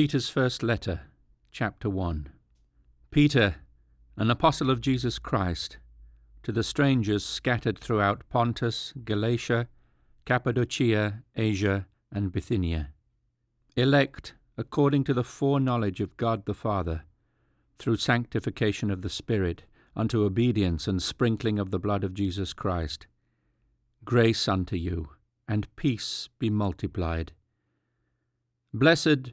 Peter's First Letter, Chapter 1 Peter, an apostle of Jesus Christ, to the strangers scattered throughout Pontus, Galatia, Cappadocia, Asia, and Bithynia, elect according to the foreknowledge of God the Father, through sanctification of the Spirit, unto obedience and sprinkling of the blood of Jesus Christ. Grace unto you, and peace be multiplied. Blessed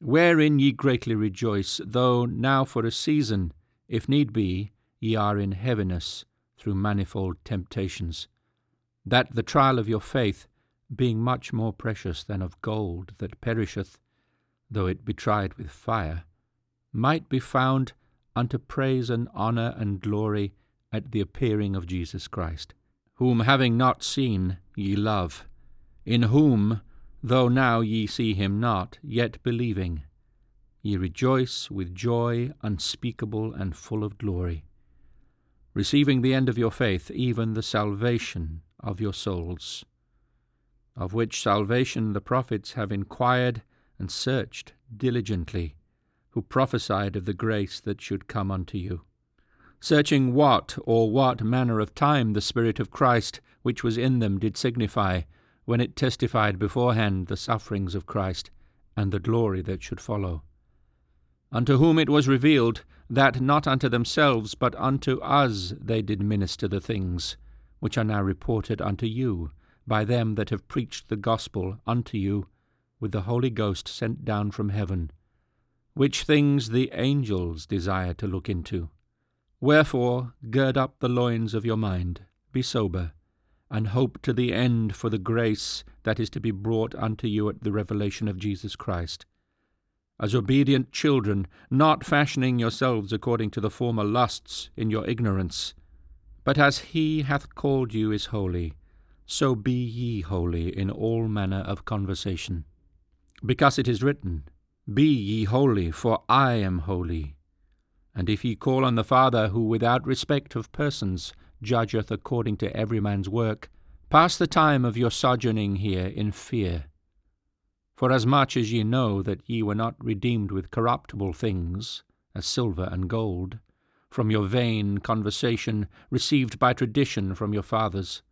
wherein ye greatly rejoice, though now for a season, if need be, ye are in heaviness through manifold temptations, that the trial of your faith, being much more precious than of gold that perisheth, though it be tried with fire, might be found unto praise and honour and glory at the appearing of Jesus Christ, whom having not seen ye love, in whom though now ye see him not, yet believing, ye rejoice with joy unspeakable and full of glory, receiving the end of your faith, even the salvation of your souls, of which salvation the prophets have inquired and searched diligently, who prophesied of the grace that should come unto you. Searching what or what manner of time the Spirit of Christ which was in them did signify, when it testified beforehand the sufferings of Christ and the glory that should follow. Unto whom it was revealed that not unto themselves but unto us they did minister the things which are now reported unto you by them that have preached the gospel unto you with the Holy Ghost sent down from heaven, which things the angels desire to look into. Wherefore gird up the loins of your mind, be sober, and hope to the end for the grace that is to be brought unto you at the revelation of Jesus Christ. As obedient children, not fashioning yourselves according to the former lusts in your ignorance, but as he hath called you is holy, so be ye holy in all manner of conversation. Because it is written, Be ye holy, for I am holy. And if ye call on the Father, who without respect of persons judgeth according to every man's work, pass the time of your sojourning here in fear. For as much as ye know that ye were not redeemed with corruptible things, as silver and gold, from your vain conversation received by tradition from your fathers,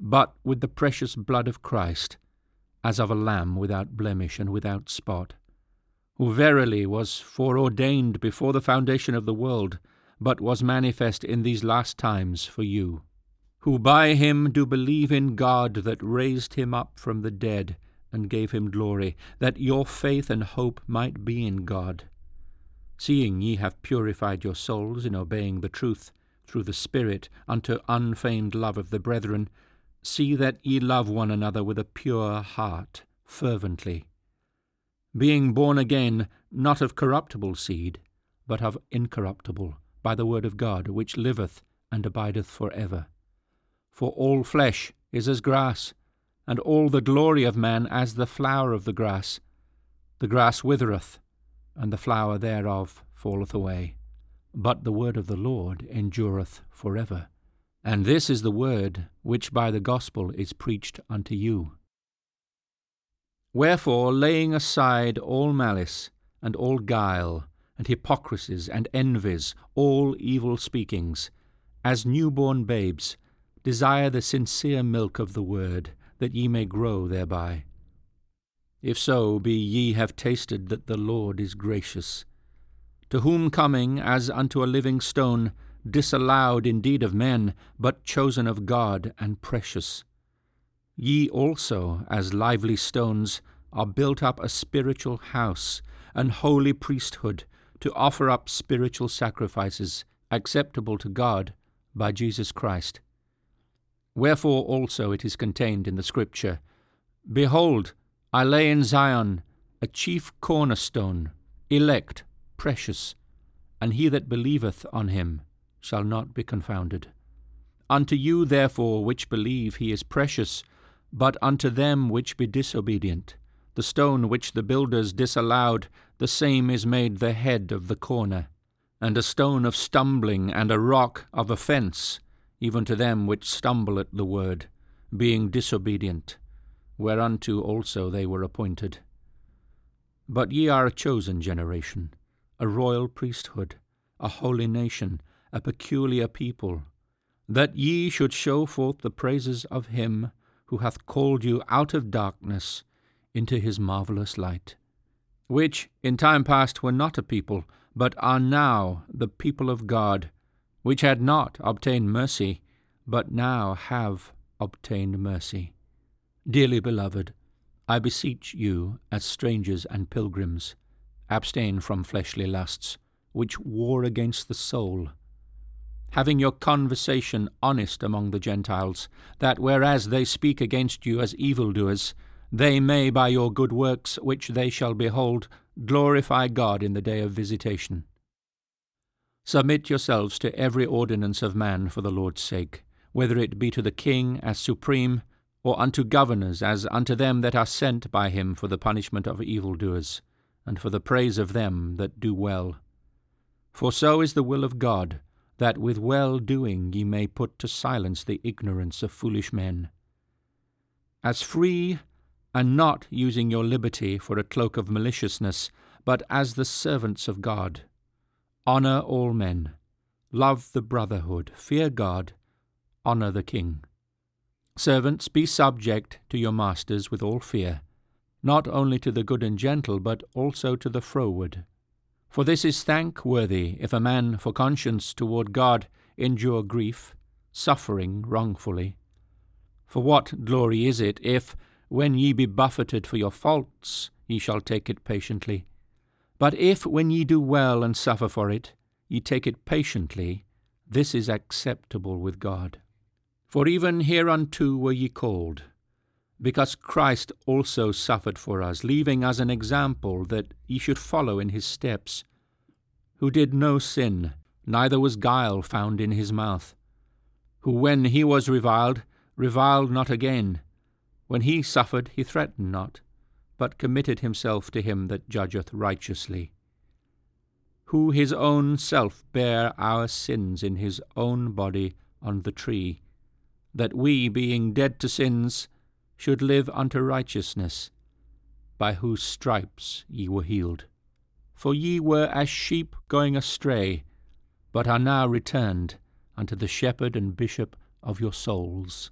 but with the precious blood of Christ, as of a lamb without blemish and without spot, who verily was foreordained before the foundation of the world, but was manifest in these last times for you, who by him do believe in God that raised him up from the dead and gave him glory, that your faith and hope might be in God. Seeing ye have purified your souls in obeying the truth through the Spirit unto unfeigned love of the brethren, see that ye love one another with a pure heart, fervently, being born again, not of corruptible seed, but of incorruptible by the word of God, which liveth and abideth for ever. For all flesh is as grass, and all the glory of man as the flower of the grass. The grass withereth, and the flower thereof falleth away. But the word of the Lord endureth for ever. And this is the word which by the gospel is preached unto you. Wherefore, laying aside all malice and all guile, and hypocrisies and envies, all evil speakings, as newborn babes, desire the sincere milk of the word, that ye may grow thereby. If so be ye have tasted that the Lord is gracious, to whom coming as unto a living stone, disallowed indeed of men, but chosen of God and precious. Ye also, as lively stones, are built up a spiritual house, an holy priesthood, to offer up spiritual sacrifices acceptable to God by Jesus Christ. Wherefore also it is contained in the Scripture Behold, I lay in Zion a chief cornerstone, elect, precious, and he that believeth on him shall not be confounded. Unto you, therefore, which believe, he is precious, but unto them which be disobedient, the stone which the builders disallowed, the same is made the head of the corner, and a stone of stumbling, and a rock of offence, even to them which stumble at the word, being disobedient, whereunto also they were appointed. But ye are a chosen generation, a royal priesthood, a holy nation, a peculiar people, that ye should show forth the praises of him who hath called you out of darkness into his marvellous light, which in time past were not a people, but are now the people of God, which had not obtained mercy, but now have obtained mercy. Dearly beloved, I beseech you, as strangers and pilgrims, abstain from fleshly lusts, which war against the soul, having your conversation honest among the Gentiles, that whereas they speak against you as evildoers, they may by your good works which they shall behold glorify God in the day of visitation. Submit yourselves to every ordinance of man for the Lord's sake, whether it be to the king as supreme, or unto governors as unto them that are sent by him for the punishment of evildoers, and for the praise of them that do well. For so is the will of God, that with well doing ye may put to silence the ignorance of foolish men. As free and not using your liberty for a cloak of maliciousness, but as the servants of God. Honour all men, love the brotherhood, fear God, honour the king. Servants, be subject to your masters with all fear, not only to the good and gentle, but also to the froward. For this is thankworthy if a man for conscience toward God endure grief, suffering wrongfully. For what glory is it if, when ye be buffeted for your faults, ye shall take it patiently. But if, when ye do well and suffer for it, ye take it patiently, this is acceptable with God. For even hereunto were ye called, because Christ also suffered for us, leaving us an example that ye should follow in his steps, who did no sin, neither was guile found in his mouth, who when he was reviled, reviled not again, when he suffered, he threatened not, but committed himself to him that judgeth righteously, who his own self bare our sins in his own body on the tree, that we, being dead to sins, should live unto righteousness, by whose stripes ye were healed. For ye were as sheep going astray, but are now returned unto the shepherd and bishop of your souls.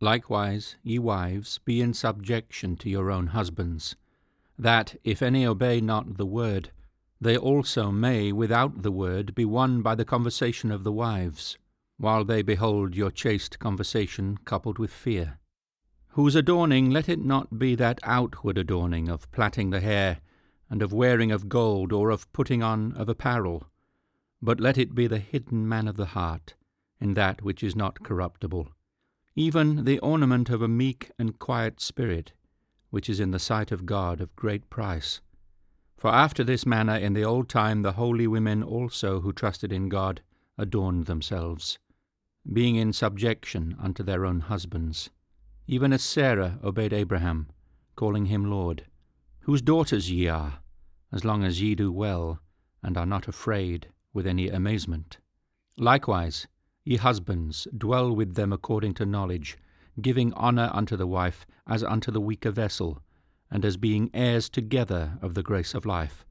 Likewise, ye wives, be in subjection to your own husbands, that, if any obey not the word, they also may, without the word, be won by the conversation of the wives, while they behold your chaste conversation coupled with fear. Whose adorning let it not be that outward adorning of plaiting the hair, and of wearing of gold, or of putting on of apparel, but let it be the hidden man of the heart, in that which is not corruptible even the ornament of a meek and quiet spirit, which is in the sight of God of great price. For after this manner in the old time the holy women also who trusted in God adorned themselves, being in subjection unto their own husbands, even as Sarah obeyed Abraham, calling him Lord, whose daughters ye are, as long as ye do well, and are not afraid with any amazement. Likewise, Ye husbands, dwell with them according to knowledge, giving honour unto the wife as unto the weaker vessel, and as being heirs together of the grace of life,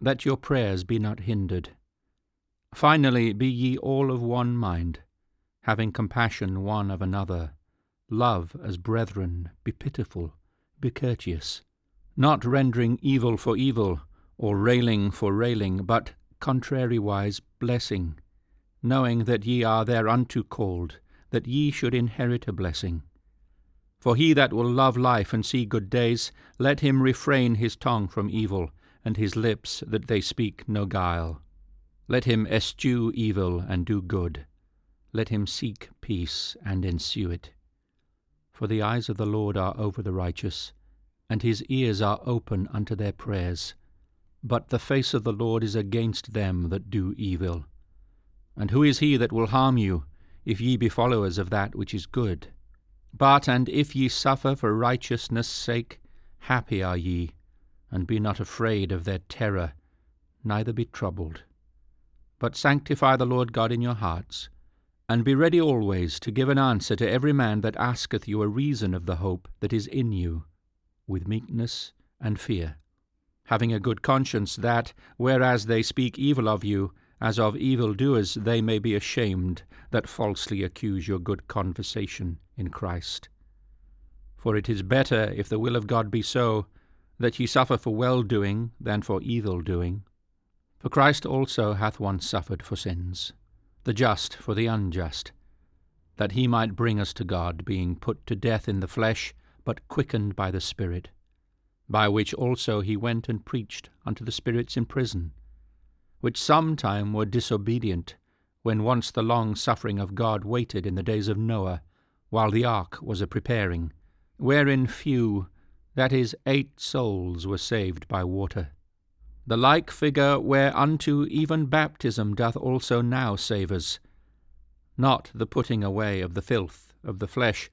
that your prayers be not hindered. Finally, be ye all of one mind, having compassion one of another. Love as brethren, be pitiful, be courteous, not rendering evil for evil, or railing for railing, but contrariwise blessing knowing that ye are thereunto called, that ye should inherit a blessing. For he that will love life and see good days, let him refrain his tongue from evil, and his lips that they speak no guile. Let him eschew evil and do good. Let him seek peace and ensue it. For the eyes of the Lord are over the righteous, and his ears are open unto their prayers. But the face of the Lord is against them that do evil. And who is he that will harm you, if ye be followers of that which is good? But and if ye suffer for righteousness' sake, happy are ye, and be not afraid of their terror, neither be troubled. But sanctify the Lord God in your hearts, and be ready always to give an answer to every man that asketh you a reason of the hope that is in you, with meekness and fear, having a good conscience that, whereas they speak evil of you, as of evil doers, they may be ashamed that falsely accuse your good conversation in Christ. For it is better, if the will of God be so, that ye suffer for well doing than for evil doing. For Christ also hath once suffered for sins, the just for the unjust, that he might bring us to God, being put to death in the flesh, but quickened by the Spirit, by which also he went and preached unto the spirits in prison, which sometime were disobedient, when once the long suffering of God waited in the days of Noah, while the ark was a preparing, wherein few, that is, eight souls, were saved by water. The like figure whereunto even baptism doth also now save us, not the putting away of the filth of the flesh,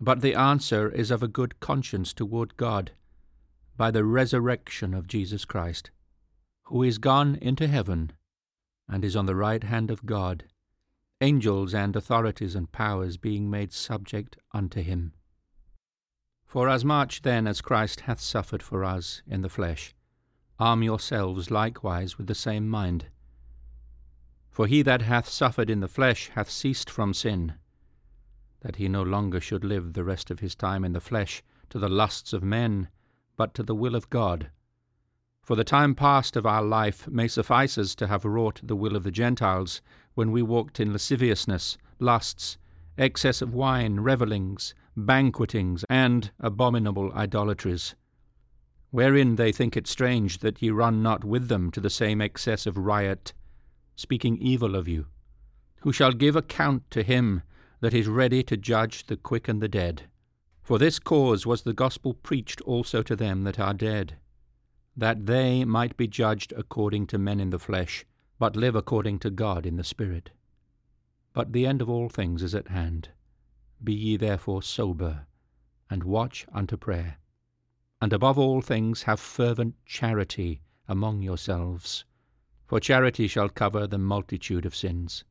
but the answer is of a good conscience toward God, by the resurrection of Jesus Christ, who is gone into heaven, and is on the right hand of God, angels and authorities and powers being made subject unto him. For as much then as Christ hath suffered for us in the flesh, arm yourselves likewise with the same mind. For he that hath suffered in the flesh hath ceased from sin, that he no longer should live the rest of his time in the flesh to the lusts of men, but to the will of God. For the time past of our life may suffice us to have wrought the will of the Gentiles, when we walked in lasciviousness, lusts, excess of wine, revellings, banquetings, and abominable idolatries wherein they think it strange that ye run not with them to the same excess of riot, speaking evil of you, who shall give account to him that is ready to judge the quick and the dead. For this cause was the gospel preached also to them that are dead, that they might be judged according to men in the flesh, but live according to God in the Spirit. But the end of all things is at hand. Be ye therefore sober, and watch unto prayer and above all things have fervent charity among yourselves, for charity shall cover the multitude of sins.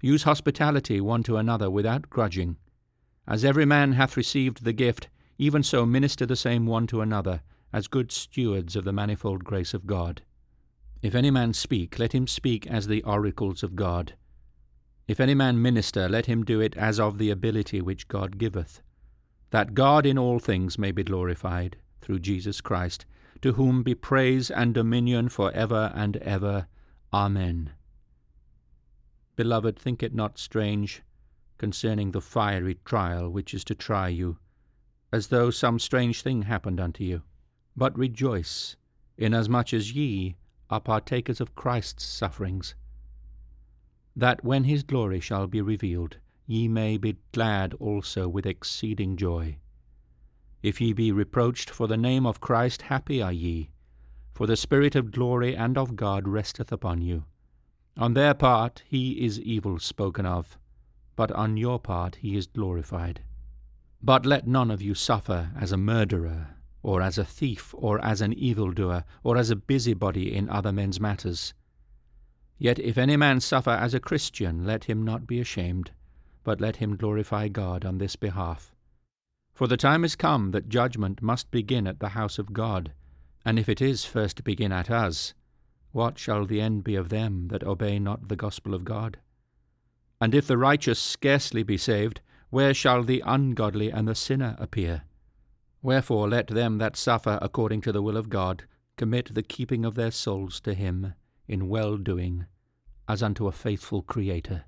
Use hospitality one to another without grudging. As every man hath received the gift, even so minister the same one to another, as good stewards of the manifold grace of God. If any man speak, let him speak as the oracles of God. If any man minister, let him do it as of the ability which God giveth that God in all things may be glorified through Jesus Christ, to whom be praise and dominion for ever and ever. Amen. Beloved, think it not strange concerning the fiery trial which is to try you, as though some strange thing happened unto you. But rejoice, inasmuch as ye are partakers of Christ's sufferings, that when his glory shall be revealed, ye may be glad also with exceeding joy. If ye be reproached for the name of Christ, happy are ye, for the Spirit of glory and of God resteth upon you. On their part he is evil spoken of, but on your part he is glorified. But let none of you suffer as a murderer, or as a thief, or as an evildoer, or as a busybody in other men's matters. Yet if any man suffer as a Christian, let him not be ashamed but let him glorify God on this behalf. For the time is come that judgment must begin at the house of God, and if it is first begin at us, what shall the end be of them that obey not the gospel of God? And if the righteous scarcely be saved, where shall the ungodly and the sinner appear? Wherefore let them that suffer according to the will of God commit the keeping of their souls to him in well doing, as unto a faithful Creator.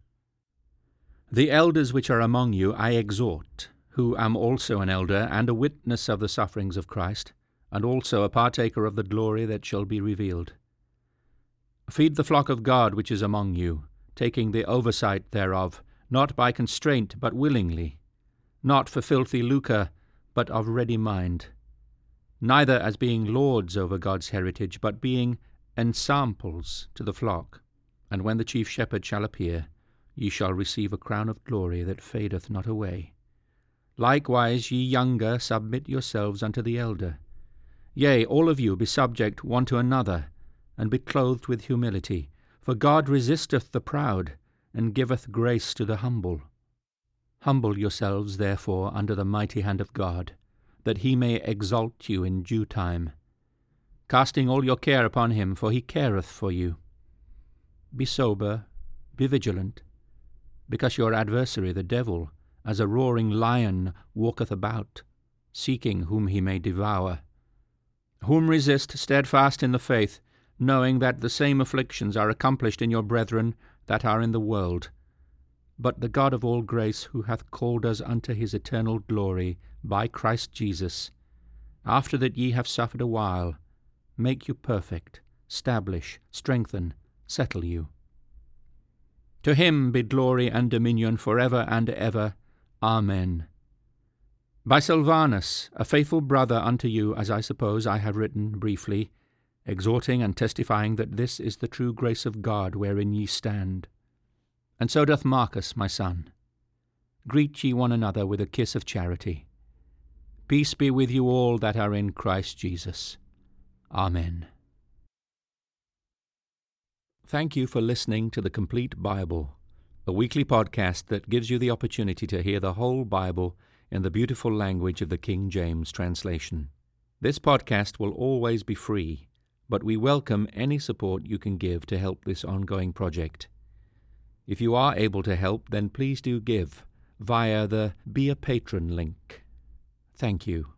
The elders which are among you I exhort, who am also an elder and a witness of the sufferings of Christ, and also a partaker of the glory that shall be revealed. Feed the flock of God which is among you, taking the oversight thereof, not by constraint, but willingly, not for filthy lucre, but of ready mind, neither as being lords over God's heritage, but being ensamples to the flock. And when the chief shepherd shall appear, ye shall receive a crown of glory that fadeth not away. Likewise, ye younger, submit yourselves unto the elder. Yea, all of you be subject one to another, and be clothed with humility. For God resisteth the proud, and giveth grace to the humble. Humble yourselves, therefore, under the mighty hand of God, that he may exalt you in due time, casting all your care upon him, for he careth for you. Be sober, be vigilant, because your adversary the devil, as a roaring lion, walketh about, seeking whom he may devour. Whom resist steadfast in the faith, knowing that the same afflictions are accomplished in your brethren that are in the world. But the God of all grace, who hath called us unto his eternal glory by Christ Jesus, after that ye have suffered a while, make you perfect, stablish, strengthen, settle you. To him be glory and dominion for ever and ever. Amen. By Silvanus, a faithful brother unto you, as I suppose I have written briefly, exhorting and testifying that this is the true grace of God wherein ye stand. And so doth Marcus, my son. Greet ye one another with a kiss of charity. Peace be with you all that are in Christ Jesus. Amen. Thank you for listening to The Complete Bible, a weekly podcast that gives you the opportunity to hear the whole Bible in the beautiful language of the King James translation. This podcast will always be free, but we welcome any support you can give to help this ongoing project. If you are able to help, then please do give via the Be a Patron link. Thank you.